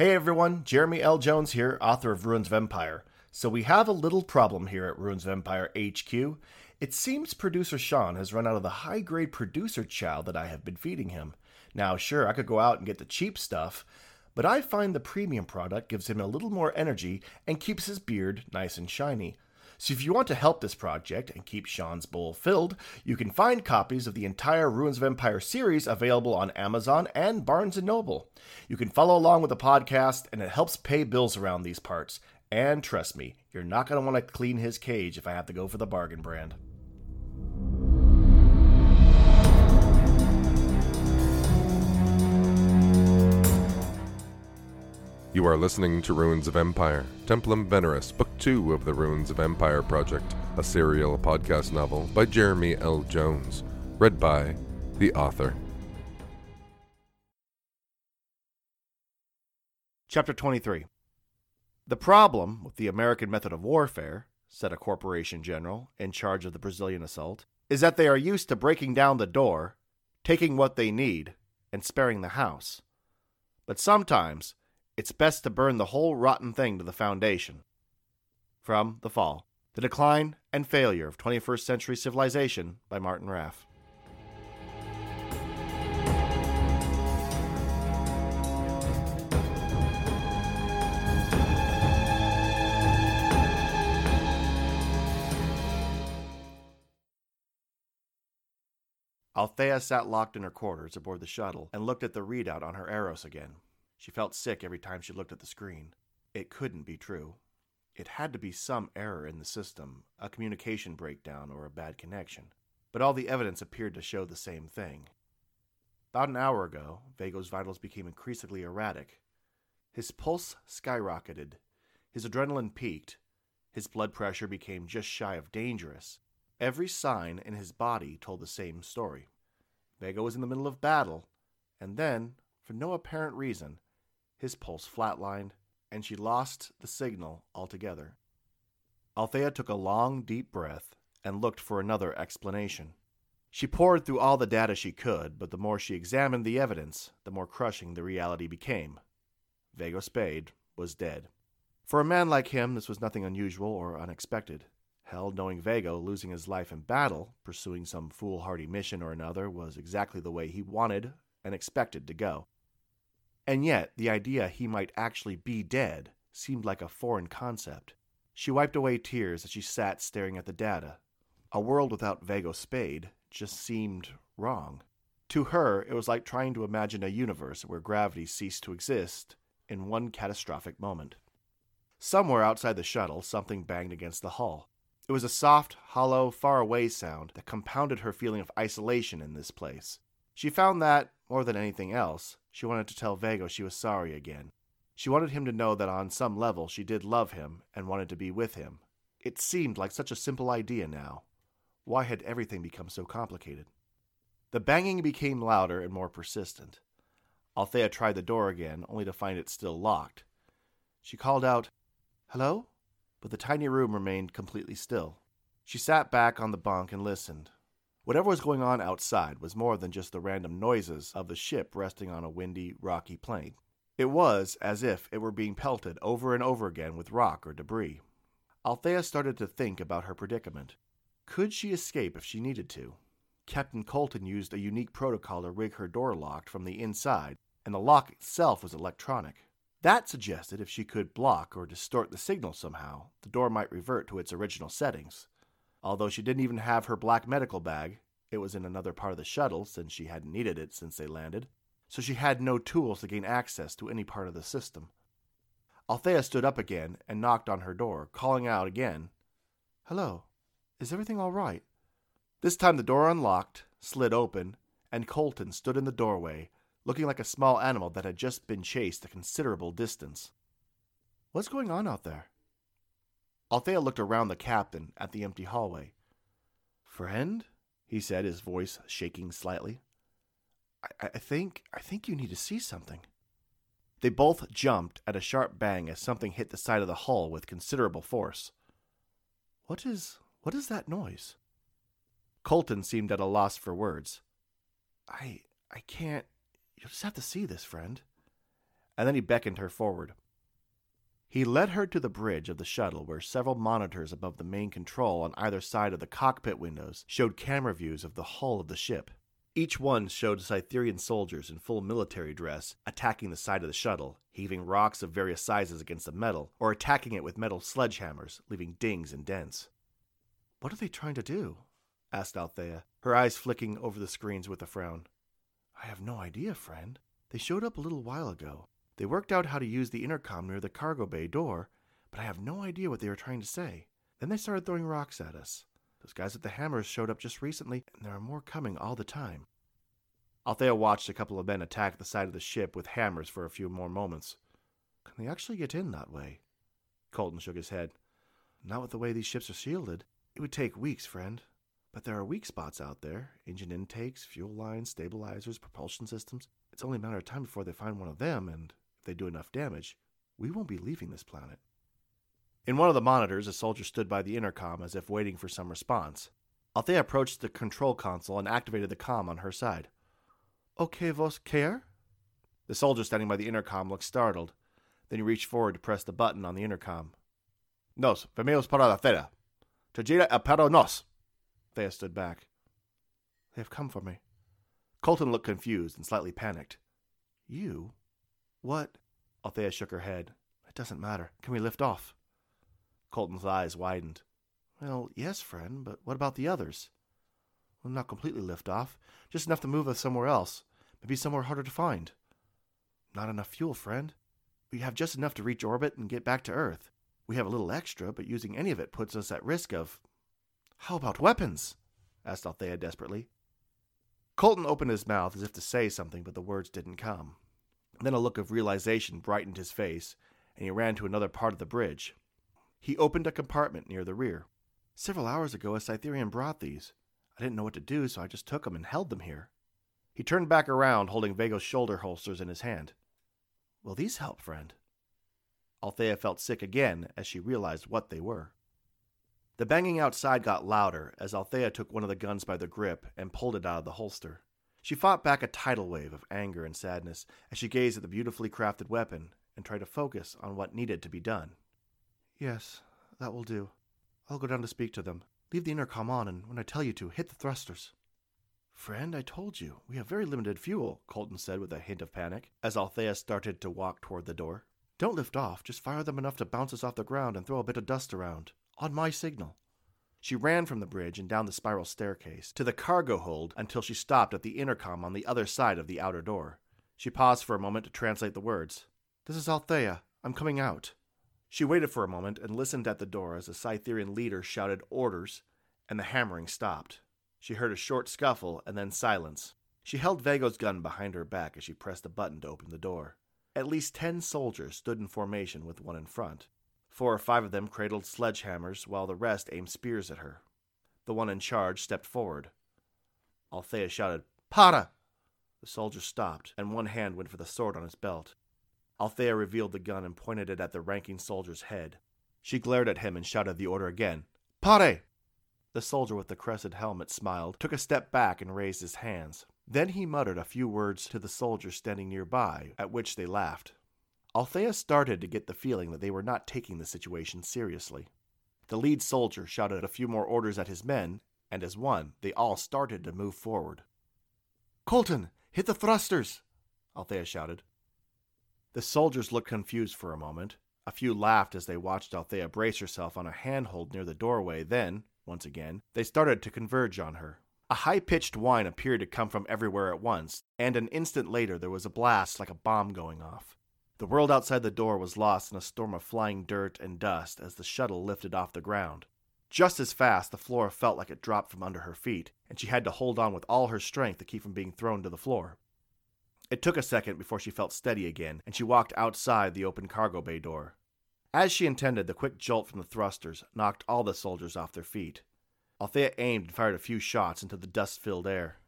Hey everyone, Jeremy L. Jones here, author of Ruins of Empire. So we have a little problem here at Ruins of Empire HQ. It seems producer Sean has run out of the high grade producer chow that I have been feeding him. Now, sure, I could go out and get the cheap stuff, but I find the premium product gives him a little more energy and keeps his beard nice and shiny. So if you want to help this project and keep Sean's bowl filled, you can find copies of the entire Ruins of Empire series available on Amazon and Barnes & Noble. You can follow along with the podcast and it helps pay bills around these parts. And trust me, you're not going to want to clean his cage if I have to go for the bargain brand. You are listening to Ruins of Empire, Templum Veneris, Book 2 of the Ruins of Empire Project, a serial podcast novel by Jeremy L. Jones, read by the author. Chapter 23 The problem with the American method of warfare, said a corporation general in charge of the Brazilian assault, is that they are used to breaking down the door, taking what they need, and sparing the house. But sometimes it's best to burn the whole rotten thing to the foundation. From The Fall The Decline and Failure of 21st Century Civilization by Martin Raff. Althea sat locked in her quarters aboard the shuttle and looked at the readout on her Eros again. She felt sick every time she looked at the screen. It couldn't be true. It had to be some error in the system, a communication breakdown, or a bad connection. But all the evidence appeared to show the same thing. About an hour ago, Viekko's vitals became increasingly erratic. His pulse skyrocketed, his adrenaline peaked, his blood pressure became just shy of dangerous. Every sign in his body told the same story. Viekko was in the middle of battle, and then, for no apparent reason, his pulse flatlined, and she lost the signal altogether. Althea took a long, deep breath and looked for another explanation. She pored through all the data she could, but the more she examined the evidence, the more crushing the reality became. Viekko Spade was dead. For a man like him, this was nothing unusual or unexpected. Hell, knowing Viekko losing his life in battle, pursuing some foolhardy mission or another, was exactly the way he wanted and expected to go. And yet, the idea he might actually be dead seemed like a foreign concept. She wiped away tears as she sat staring at the data. A world without Viekko Spade just seemed wrong. To her, it was like trying to imagine a universe where gravity ceased to exist in one catastrophic moment. Somewhere outside the shuttle, something banged against the hull. It was a soft, hollow, far away sound that compounded her feeling of isolation in this place. She found that, more than anything else, she wanted to tell Viekko she was sorry again. She wanted him to know that on some level she did love him and wanted to be with him. It seemed like such a simple idea now. Why had everything become so complicated? The banging became louder and more persistent. Althea tried the door again, only to find it still locked. She called out, Hello? But the tiny room remained completely still. She sat back on the bunk and listened. Whatever was going on outside was more than just the random noises of the ship resting on a windy, rocky plain. It was as if it were being pelted over and over again with rock or debris. Althea started to think about her predicament. Could she escape if she needed to? Captain Colton used a unique protocol to rig her door locked from the inside, and the lock itself was electronic. That suggested if she could block or distort the signal somehow, the door might revert to its original settings. Although she didn't even have her black medical bag, it was in another part of the shuttle since she hadn't needed it since they landed, so she had no tools to gain access to any part of the system. Althea stood up again and knocked on her door, calling out again, Hello, is everything all right? This time the door unlocked, slid open, and Colton stood in the doorway, looking like a small animal that had just been chased a considerable distance. What's going on out there? Althea looked around the captain at the empty hallway. Friend? he said, his voice shaking slightly. I, I think I think you need to see something. They both jumped at a sharp bang as something hit the side of the hull with considerable force. What is what is that noise? Colton seemed at a loss for words. I I can't you'll just have to see this, friend. and then he beckoned her forward. He led her to the bridge of the shuttle where several monitors above the main control on either side of the cockpit windows showed camera views of the hull of the ship. Each one showed Cytherian soldiers in full military dress attacking the side of the shuttle, heaving rocks of various sizes against the metal, or attacking it with metal sledgehammers, leaving dings and dents. What are they trying to do? asked Althea, her eyes flicking over the screens with a frown. I have no idea, friend. They showed up a little while ago. They worked out how to use the intercom near the cargo bay door, but I have no idea what they were trying to say. Then they started throwing rocks at us. Those guys with the hammers showed up just recently, and there are more coming all the time. Althea watched a couple of men attack the side of the ship with hammers for a few more moments. Can they actually get in that way? Colton shook his head. Not with the way these ships are shielded. It would take weeks, friend. But there are weak spots out there engine intakes, fuel lines, stabilizers, propulsion systems. It's only a matter of time before they find one of them, and if they do enough damage, we won't be leaving this planet. In one of the monitors, a soldier stood by the intercom as if waiting for some response. Althea approached the control console and activated the com on her side. Okay, vos care? The soldier standing by the intercom looked startled. Then he reached forward to press the button on the intercom. Nos, vemos para la Thea. Tajira perro nos. Thea stood back. They have come for me. Colton looked confused and slightly panicked. You? What? Althea shook her head. It doesn't matter. Can we lift off? Colton's eyes widened. Well, yes, friend, but what about the others? Well, not completely lift off, just enough to move us somewhere else, maybe somewhere harder to find. Not enough fuel, friend. We have just enough to reach orbit and get back to Earth. We have a little extra, but using any of it puts us at risk of. How about weapons? asked Althea desperately. Colton opened his mouth as if to say something, but the words didn't come. Then a look of realization brightened his face, and he ran to another part of the bridge. He opened a compartment near the rear. Several hours ago, a Cytherian brought these. I didn't know what to do, so I just took them and held them here. He turned back around, holding Viekko's shoulder holsters in his hand. Will these help, friend? Althea felt sick again as she realized what they were. The banging outside got louder as Althea took one of the guns by the grip and pulled it out of the holster. She fought back a tidal wave of anger and sadness as she gazed at the beautifully crafted weapon and tried to focus on what needed to be done. Yes, that will do. I'll go down to speak to them. Leave the intercom on, and when I tell you to, hit the thrusters. Friend, I told you, we have very limited fuel, Colton said with a hint of panic, as Althea started to walk toward the door. Don't lift off, just fire them enough to bounce us off the ground and throw a bit of dust around. On my signal. She ran from the bridge and down the spiral staircase to the cargo hold until she stopped at the intercom on the other side of the outer door. She paused for a moment to translate the words. This is Althea. I'm coming out. She waited for a moment and listened at the door as the Cytherian leader shouted orders, and the hammering stopped. She heard a short scuffle and then silence. She held Viekko's gun behind her back as she pressed a button to open the door. At least ten soldiers stood in formation with one in front. Four or five of them cradled sledgehammers, while the rest aimed spears at her. The one in charge stepped forward. Althea shouted, Para! The soldier stopped, and one hand went for the sword on his belt. Althea revealed the gun and pointed it at the ranking soldier's head. She glared at him and shouted the order again, Pare! The soldier with the crested helmet smiled, took a step back, and raised his hands. Then he muttered a few words to the soldiers standing nearby, at which they laughed. Althea started to get the feeling that they were not taking the situation seriously. The lead soldier shouted a few more orders at his men, and as one, they all started to move forward. Colton, hit the thrusters! Althea shouted. The soldiers looked confused for a moment. A few laughed as they watched Althea brace herself on a handhold near the doorway, then, once again, they started to converge on her. A high pitched whine appeared to come from everywhere at once, and an instant later there was a blast like a bomb going off. The world outside the door was lost in a storm of flying dirt and dust as the shuttle lifted off the ground. Just as fast, the floor felt like it dropped from under her feet, and she had to hold on with all her strength to keep from being thrown to the floor. It took a second before she felt steady again, and she walked outside the open cargo bay door. As she intended, the quick jolt from the thrusters knocked all the soldiers off their feet. Althea aimed and fired a few shots into the dust filled air.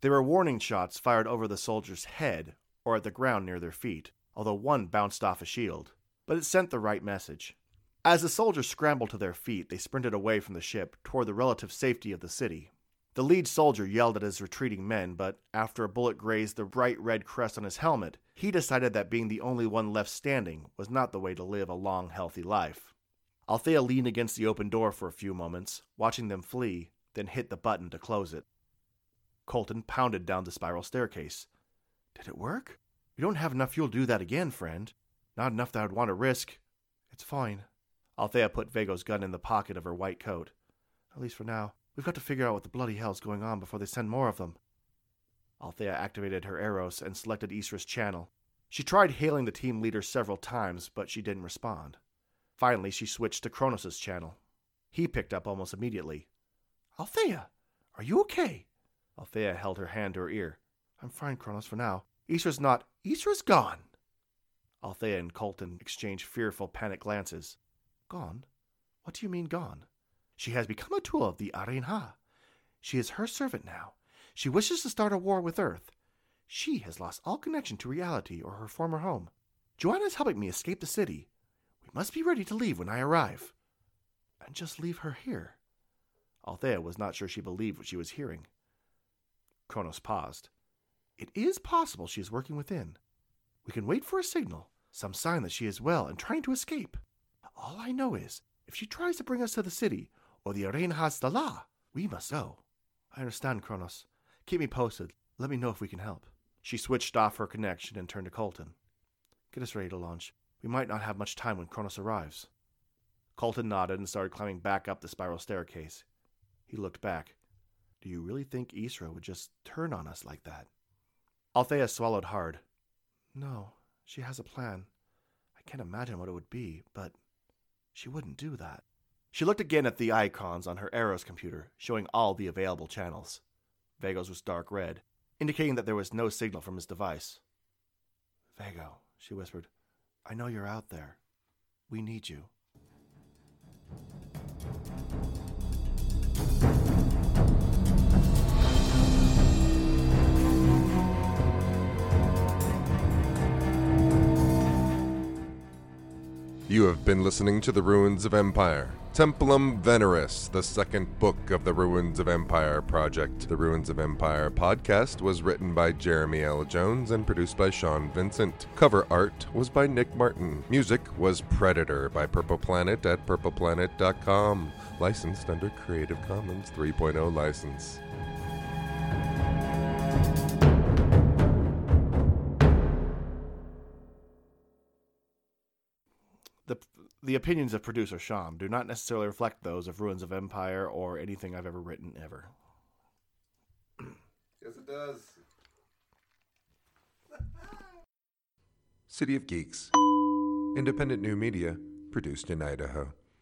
They were warning shots fired over the soldier's head or at the ground near their feet although one bounced off a shield. But it sent the right message. As the soldiers scrambled to their feet, they sprinted away from the ship toward the relative safety of the city. The lead soldier yelled at his retreating men, but after a bullet grazed the bright red crest on his helmet, he decided that being the only one left standing was not the way to live a long, healthy life. Althea leaned against the open door for a few moments, watching them flee, then hit the button to close it. Colton pounded down the spiral staircase. Did it work? We don't have enough to do that again, friend. Not enough that I'd want to risk. It's fine. Althea put Viekko's gun in the pocket of her white coat. At least for now. We've got to figure out what the bloody hell's going on before they send more of them. Althea activated her Eros and selected Isra's channel. She tried hailing the team leader several times, but she didn't respond. Finally, she switched to Kronos' channel. He picked up almost immediately. Althea, are you okay? Althea held her hand to her ear. I'm fine, Kronos, for now. Isra's not. Isra's gone. Althea and Colton exchanged fearful, panic glances. Gone? What do you mean, gone? She has become a tool of the Arinha. She is her servant now. She wishes to start a war with Earth. She has lost all connection to reality or her former home. Joanna is helping me escape the city. We must be ready to leave when I arrive. And just leave her here. Althea was not sure she believed what she was hearing. Kronos paused. It is possible she is working within. We can wait for a signal, some sign that she is well and trying to escape. All I know is, if she tries to bring us to the city, or the Arinhas Dala, we must go. I understand, Kronos. Keep me posted. Let me know if we can help. She switched off her connection and turned to Colton. Get us ready to launch. We might not have much time when Kronos arrives. Colton nodded and started climbing back up the spiral staircase. He looked back. Do you really think Isra would just turn on us like that? Althea swallowed hard. No, she has a plan. I can't imagine what it would be, but she wouldn't do that. She looked again at the icons on her Eros computer, showing all the available channels. Viekko's was dark red, indicating that there was no signal from his device. Viekko, she whispered, I know you're out there. We need you. You have been listening to The Ruins of Empire. Templum Veneris, the second book of the Ruins of Empire project. The Ruins of Empire podcast was written by Jeremy L. Jones and produced by Sean Vincent. Cover art was by Nick Martin. Music was Predator by Purple Planet at purpleplanet.com. Licensed under Creative Commons 3.0 license. The opinions of producer Sham do not necessarily reflect those of Ruins of Empire or anything I've ever written ever. Yes, it does. City of Geeks. Independent new media produced in Idaho.